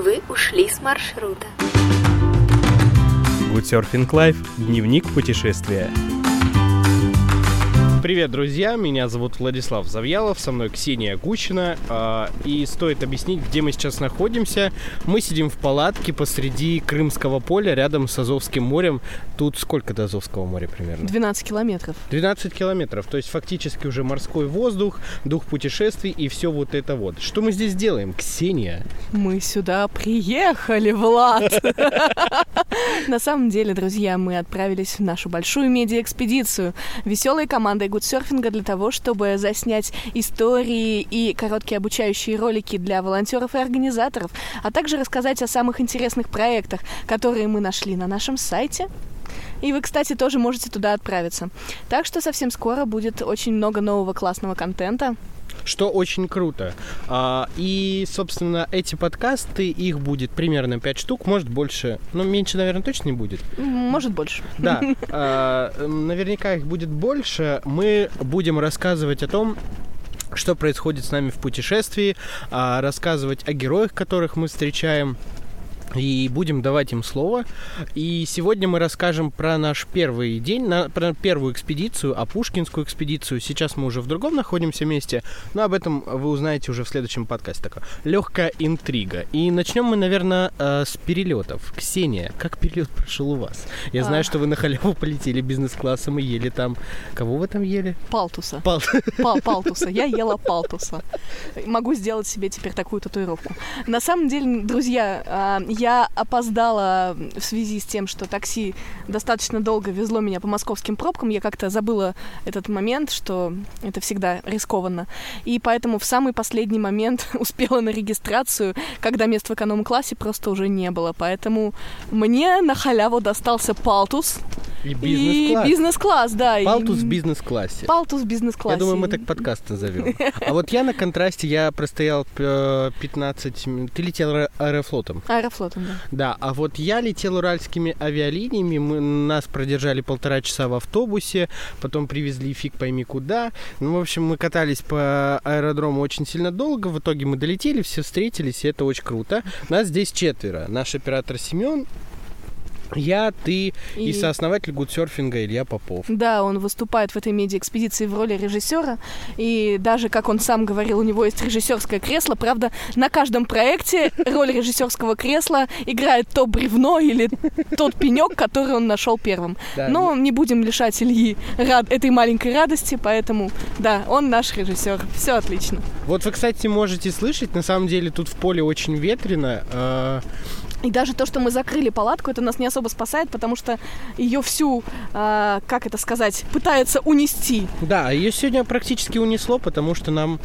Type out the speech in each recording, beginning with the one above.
Вы ушли с маршрута. Good Surfing Life. Дневник путешествия. Привет, друзья! Меня зовут Владислав Завьялов, со мной Ксения Гущина. Э, и стоит объяснить, где мы сейчас находимся. Мы сидим в палатке посреди Крымского поля, рядом с Азовским морем. Тут сколько до Азовского моря примерно? 12 километров. 12 километров, то есть фактически уже морской воздух, дух путешествий и все вот это вот. Что мы здесь делаем, Ксения? Мы сюда приехали, Влад! На самом деле, друзья, мы отправились в нашу большую медиа-экспедицию веселой командой гудсерфинга для того, чтобы заснять истории и короткие обучающие ролики для волонтеров и организаторов, а также рассказать о самых интересных проектах, которые мы нашли на нашем сайте. И вы, кстати, тоже можете туда отправиться. Так что совсем скоро будет очень много нового классного контента что очень круто. А, и, собственно, эти подкасты, их будет примерно 5 штук, может больше, ну, меньше, наверное, точно не будет. Может больше. Да, а, наверняка их будет больше. Мы будем рассказывать о том, что происходит с нами в путешествии, а, рассказывать о героях, которых мы встречаем, и будем давать им слово. И сегодня мы расскажем про наш первый день, на, про первую экспедицию, а Пушкинскую экспедицию. Сейчас мы уже в другом находимся месте, но об этом вы узнаете уже в следующем подкасте. Такая легкая интрига. И начнем мы, наверное, э, с перелетов. Ксения, как перелет прошел у вас? Я знаю, а... что вы на халяву полетели бизнес-классом и ели там... Кого вы там ели? Палтуса. Пал... Пал Палтуса. Я ела палтуса. Могу сделать себе теперь такую татуировку. На самом деле, друзья, а, я опоздала в связи с тем, что такси достаточно долго везло меня по московским пробкам. Я как-то забыла этот момент, что это всегда рискованно. И поэтому в самый последний момент успела на регистрацию, когда мест в эконом-классе просто уже не было. Поэтому мне на халяву достался палтус. И бизнес-класс. И бизнес-класс, да. Палтус в бизнес-классе. Палтус в бизнес-классе. Я думаю, мы так подкаст назовем. А вот я на контрасте, я простоял 15 минут. Ты летел аэрофлотом. Аэрофлотом флотом, да. Да, а вот я летел уральскими авиалиниями, мы, нас продержали полтора часа в автобусе, потом привезли фиг пойми куда. Ну, в общем, мы катались по аэродрому очень сильно долго, в итоге мы долетели, все встретились, и это очень круто. Нас здесь четверо. Наш оператор Семен, я, ты и, и сооснователь гудсерфинга Илья Попов. Да, он выступает в этой медиа-экспедиции в роли режиссера. И даже, как он сам говорил, у него есть режиссерское кресло. Правда, на каждом проекте роль режиссерского кресла играет то бревно или тот пенек, который он нашел первым. Да, Но не будем лишать Ильи рад... этой маленькой радости, поэтому, да, он наш режиссер. Все отлично. Вот вы, кстати, можете слышать, на самом деле тут в поле очень ветрено. И даже то, что мы закрыли палатку, это нас не особо спасает, потому что ее всю, э, как это сказать, пытается унести. Да, ее сегодня практически унесло, потому что нам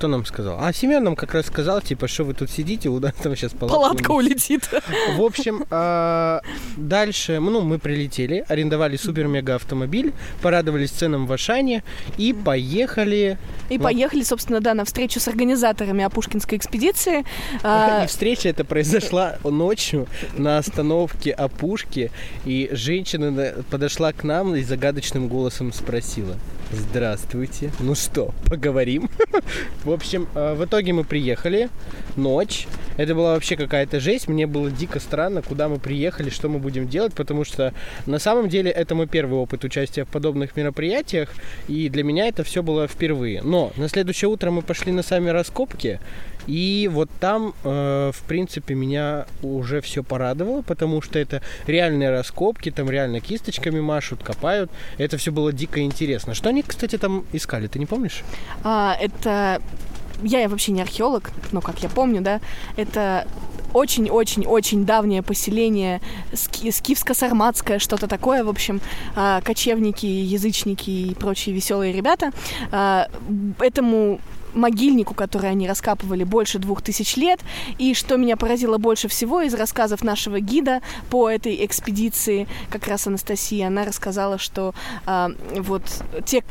кто нам сказал? А Семен нам как раз сказал, типа, что вы тут сидите, куда там сейчас палатка, палатка улетит. В общем, а, дальше, ну, мы прилетели, арендовали супер-мега-автомобиль, порадовались ценам в Ашане и поехали... И поехали, собственно, да, на встречу с организаторами Апушкинской экспедиции. А, и встреча эта произошла ночью на остановке Апушки, и женщина подошла к нам и загадочным голосом спросила, Здравствуйте. Ну что, поговорим? В общем, э, в итоге мы приехали. Ночь. Это была вообще какая-то жесть. Мне было дико странно, куда мы приехали, что мы будем делать, потому что на самом деле это мой первый опыт участия в подобных мероприятиях, и для меня это все было впервые. Но на следующее утро мы пошли на сами раскопки, и вот там, э, в принципе, меня уже все порадовало, потому что это реальные раскопки, там реально кисточками машут, копают. Это все было дико интересно. Что они, кстати, там искали, ты не помнишь? А, это я вообще не археолог, но как я помню, да, это очень-очень-очень давнее поселение, скифско-сарматское, что-то такое, в общем, а, кочевники, язычники и прочие веселые ребята. А, этому могильнику, который они раскапывали больше двух тысяч лет. И что меня поразило больше всего из рассказов нашего гида по этой экспедиции, как раз Анастасия, она рассказала, что э, вот те,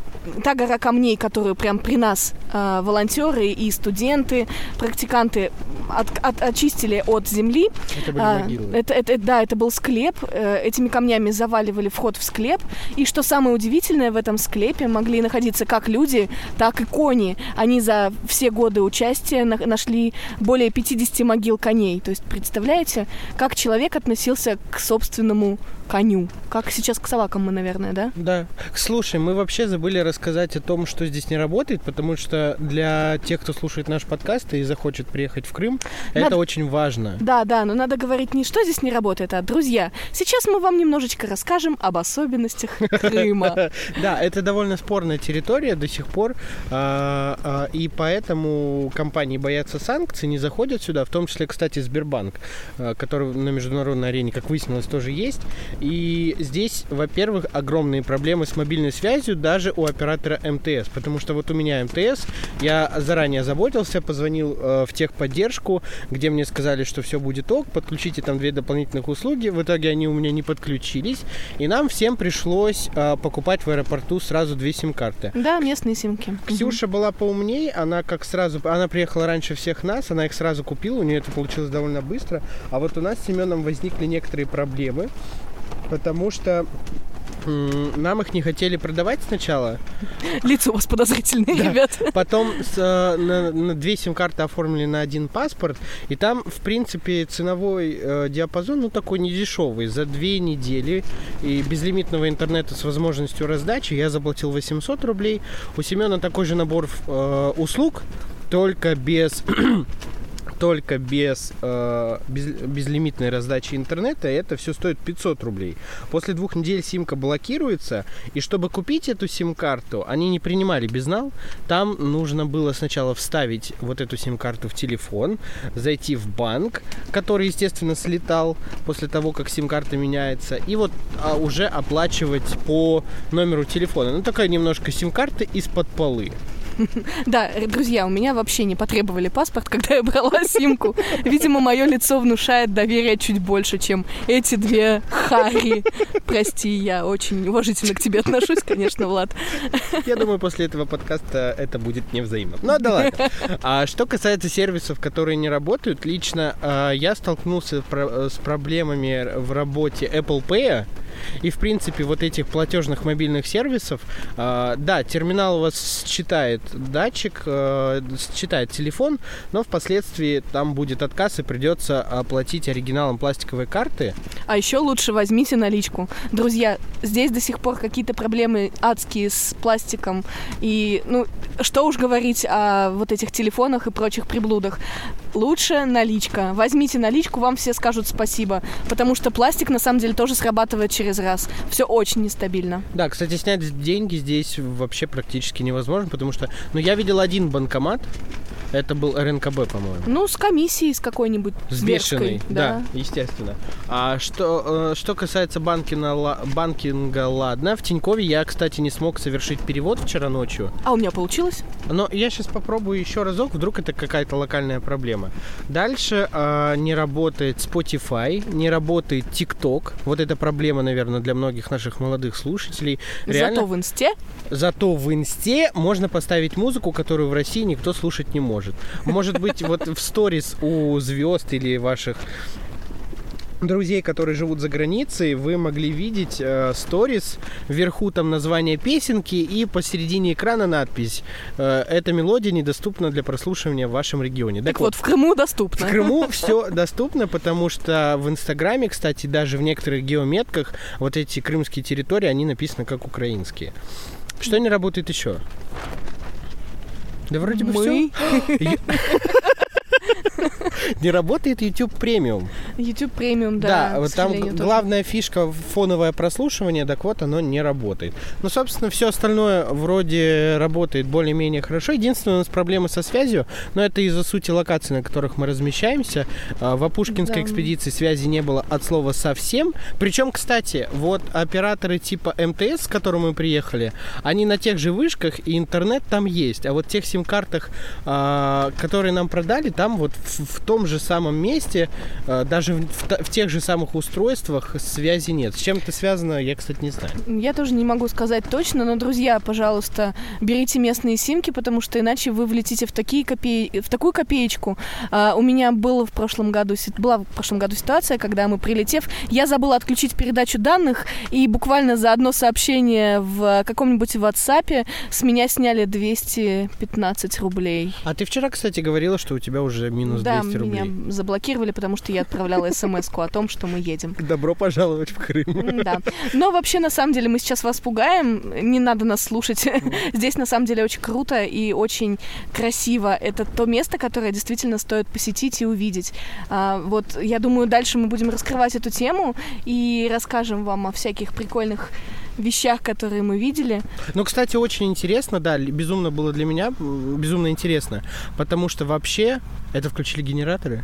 та гора камней, которую прям при нас э, волонтеры и студенты, практиканты от- от- очистили от земли. Это были А, могилы. это, это- да, это был склеп. Э, Этими камнями заваливали вход в склеп. И что самое удивительное, в этом склепе могли находиться как люди, так и кони. Они за все годы участия на- нашли более 50 могил коней. То есть, представляете, как человек относился к собственному коню. Как сейчас к собакам мы, наверное, да? Да. Слушай, мы вообще забыли рассказать о том, что здесь не работает, потому что для тех, кто слушает наш подкаст и захочет приехать в Крым, это Надо- очень важно. Да, да, но надо говорить не что здесь не работает, а друзья. Сейчас мы вам немножечко расскажем об особенностях Крыма. Да, это довольно спорная территория до сих пор, а, а, и поэтому компании боятся санкций, не заходят сюда, в том числе, кстати, Сбербанк, а, который на международной арене, как выяснилось, тоже есть. И здесь, во-первых, огромные проблемы с мобильной связью даже у оператора МТС, потому что вот у меня МТС, я заранее заботился, позвонил э, в техподдержку, где мне сказали, что все будет ок, подключите там две дополнительных услуги, в итоге они у меня не подключились, и нам всем пришлось э, покупать в аэропорту сразу две сим-карты. Да, местные симки. Ксюша была она как сразу, она приехала раньше всех нас, она их сразу купила, у нее это получилось довольно быстро. А вот у нас с Семеном возникли некоторые проблемы, потому что нам их не хотели продавать сначала, Лица у вас подозрительные, Да. ребят. потом с, э, на, на две сим-карты оформили на один паспорт, и там, в принципе, ценовой э, диапазон, ну, такой недешевый. За две недели и безлимитного интернета с возможностью раздачи я заплатил 800 рублей. У Семена такой же набор э, услуг, только без только без, э, без безлимитной раздачи интернета, это все стоит 500 рублей. После двух недель симка блокируется, и чтобы купить эту сим-карту, они не принимали безнал, там нужно было сначала вставить вот эту сим-карту в телефон, зайти в банк, который, естественно, слетал после того, как сим-карта меняется, и вот а, уже оплачивать по номеру телефона. Ну, такая немножко сим-карта из-под полы. Да, друзья, у меня вообще не потребовали паспорт, когда я брала симку. Видимо, мое лицо внушает доверие чуть больше, чем эти две хари. Прости, я очень уважительно к тебе отношусь, конечно, Влад. Я думаю, после этого подкаста это будет невзаимно. Ну да ладно. А что касается сервисов, которые не работают, лично а, я столкнулся с проблемами в работе Apple Pay. И, в принципе, вот этих платежных мобильных сервисов, а, да, терминал у вас считает датчик, а, считает телефон, но впоследствии там будет отказ и придется оплатить оригиналом пластиковой карты. А еще лучше возьмите наличку. Друзья, здесь до сих пор какие-то проблемы адские с пластиком. И, ну, что уж говорить о вот этих телефонах и прочих приблудах. Лучше наличка. Возьмите наличку, вам все скажут спасибо. Потому что пластик, на самом деле, тоже срабатывает через раз. Все очень нестабильно. Да, кстати, снять деньги здесь вообще практически невозможно, потому что, ну, я видел один банкомат, это был РНКБ, по-моему. Ну, с комиссией с какой-нибудь С бешеной, да. естественно. А что, э, что касается банкина, ла- банкинга, ладно. В Тинькове я, кстати, не смог совершить перевод вчера ночью. А у меня получилось? Но я сейчас попробую еще разок, вдруг это какая-то локальная проблема. Дальше э, не работает Spotify, не работает TikTok. Вот это проблема, наверное, для многих наших молодых слушателей. Реально, Зато в инсте Зато в инсте можно поставить музыку, которую в России никто слушать не может. Может быть, вот в сторис у звезд или ваших друзей, которые живут за границей, вы могли видеть э, сторис, вверху там название песенки и посередине экрана надпись э, «Эта мелодия недоступна для прослушивания в вашем регионе». Так вот, в Крыму доступно. В Крыму все доступно, потому что в Инстаграме, кстати, даже в некоторых геометках вот эти крымские территории, они написаны как украинские. Что не работает еще? Да вроде бы Мы. все. Не работает YouTube премиум. YouTube премиум, Да, да. вот там главная фишка фоновое прослушивание, так вот оно не работает. Ну, собственно, все остальное вроде работает более-менее хорошо. Единственное, у нас проблемы со связью, но это из-за сути локаций, на которых мы размещаемся. А, В Апушкинской Да. экспедиции связи не было от слова совсем. Причем, кстати, вот операторы типа МТС, с которым мы приехали, они на тех же вышках, и интернет там есть. А вот тех сим-картах, а, которые нам продали, там вот в, в том же самом месте, а, даже в, в в тех же самых устройствах связи нет. С чем это связано, я, кстати, не знаю. Я тоже не могу сказать точно, но, друзья, пожалуйста, берите местные симки, потому что иначе вы влетите в, такие копе... в такую копеечку. А, у меня было в прошлом году, была в прошлом году ситуация, когда мы, прилетев, я забыла отключить передачу данных, и буквально за одно сообщение в каком-нибудь WhatsApp с меня сняли 215 рублей. А ты вчера, кстати, говорила, что у тебя уже минус да, 200 рублей. Меня заблокировали, потому что я отправляла смс о том, что мы едем. Добро пожаловать в Крым. Да. Но вообще, на самом деле, мы сейчас вас пугаем. Не надо нас слушать. Здесь, на самом деле, очень круто и очень красиво. Это то место, которое действительно стоит посетить и увидеть. А, Вот, я думаю, дальше мы будем раскрывать эту тему и расскажем вам о всяких прикольных вещах, которые мы видели. Ну, кстати, очень интересно, да, безумно было для меня, безумно интересно, потому что вообще, это включили генераторы?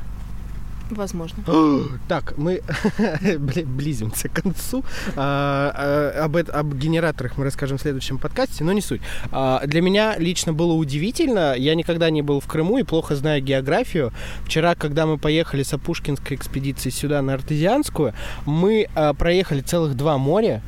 Возможно. Так, мы бли- близимся к концу. А, а, об, об генераторах мы расскажем в следующем подкасте, но не суть. А, для меня лично было удивительно. Я никогда не был в Крыму и плохо знаю географию. Вчера, когда мы поехали с Апушкинской экспедиции сюда на Артезианскую, мы а, проехали целых два моря.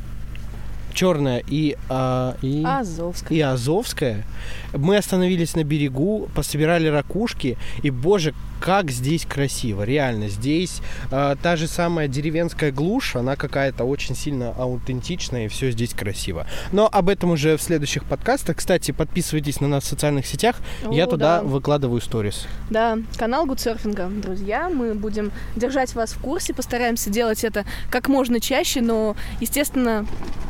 Черное и, а, и... Азовская. и Азовская. Мы остановились на берегу, пособирали ракушки, и, боже, как здесь красиво, реально. Здесь э, та же самая деревенская глушь, она какая-то очень сильно аутентичная, и все здесь красиво. Но об этом уже в следующих подкастах. Кстати, подписывайтесь на нас в социальных сетях, я О, туда да. выкладываю сторис. Да, канал Гудсерфинга, друзья. Мы будем держать вас в курсе, постараемся делать это как можно чаще, но, естественно,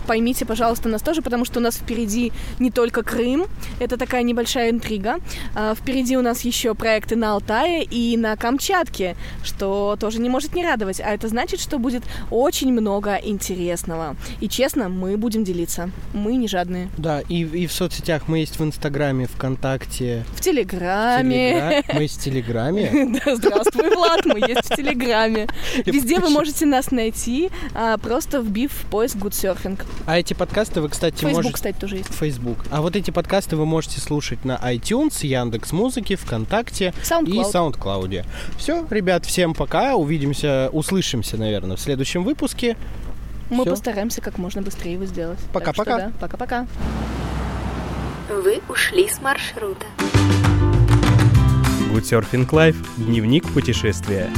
поймите, пожалуйста, нас тоже, потому что у нас впереди не только Крым, это такая небольшая интрига. А, Впереди у нас еще проекты на Алтае и на Камчатке, что тоже не может не радовать. А это значит, что будет очень много интересного. И честно, мы будем делиться. Мы не жадные. Да, и, и в соцсетях мы есть в Инстаграме, ВКонтакте, В в Телеграме. Телегра- Мы есть в Телеграме. Да, здравствуй, Влад, мы есть в Телеграме. Везде вы можете нас найти, а, просто вбив в поиск Good Surfing. А эти подкасты вы, кстати, Facebook, можете... кстати, тоже есть. Facebook. А вот эти подкасты вы можете слушать на iTunes, Яндекс Музыки, ВКонтакте и SoundCloud. SoundCloud. Все, ребят, всем пока. Увидимся, услышимся, наверное, в следующем выпуске. Мы всё. постараемся как можно быстрее его сделать. Пока-пока. да, Пока-пока. Вы ушли с маршрута. Good Surfing Life. Дневник путешествия.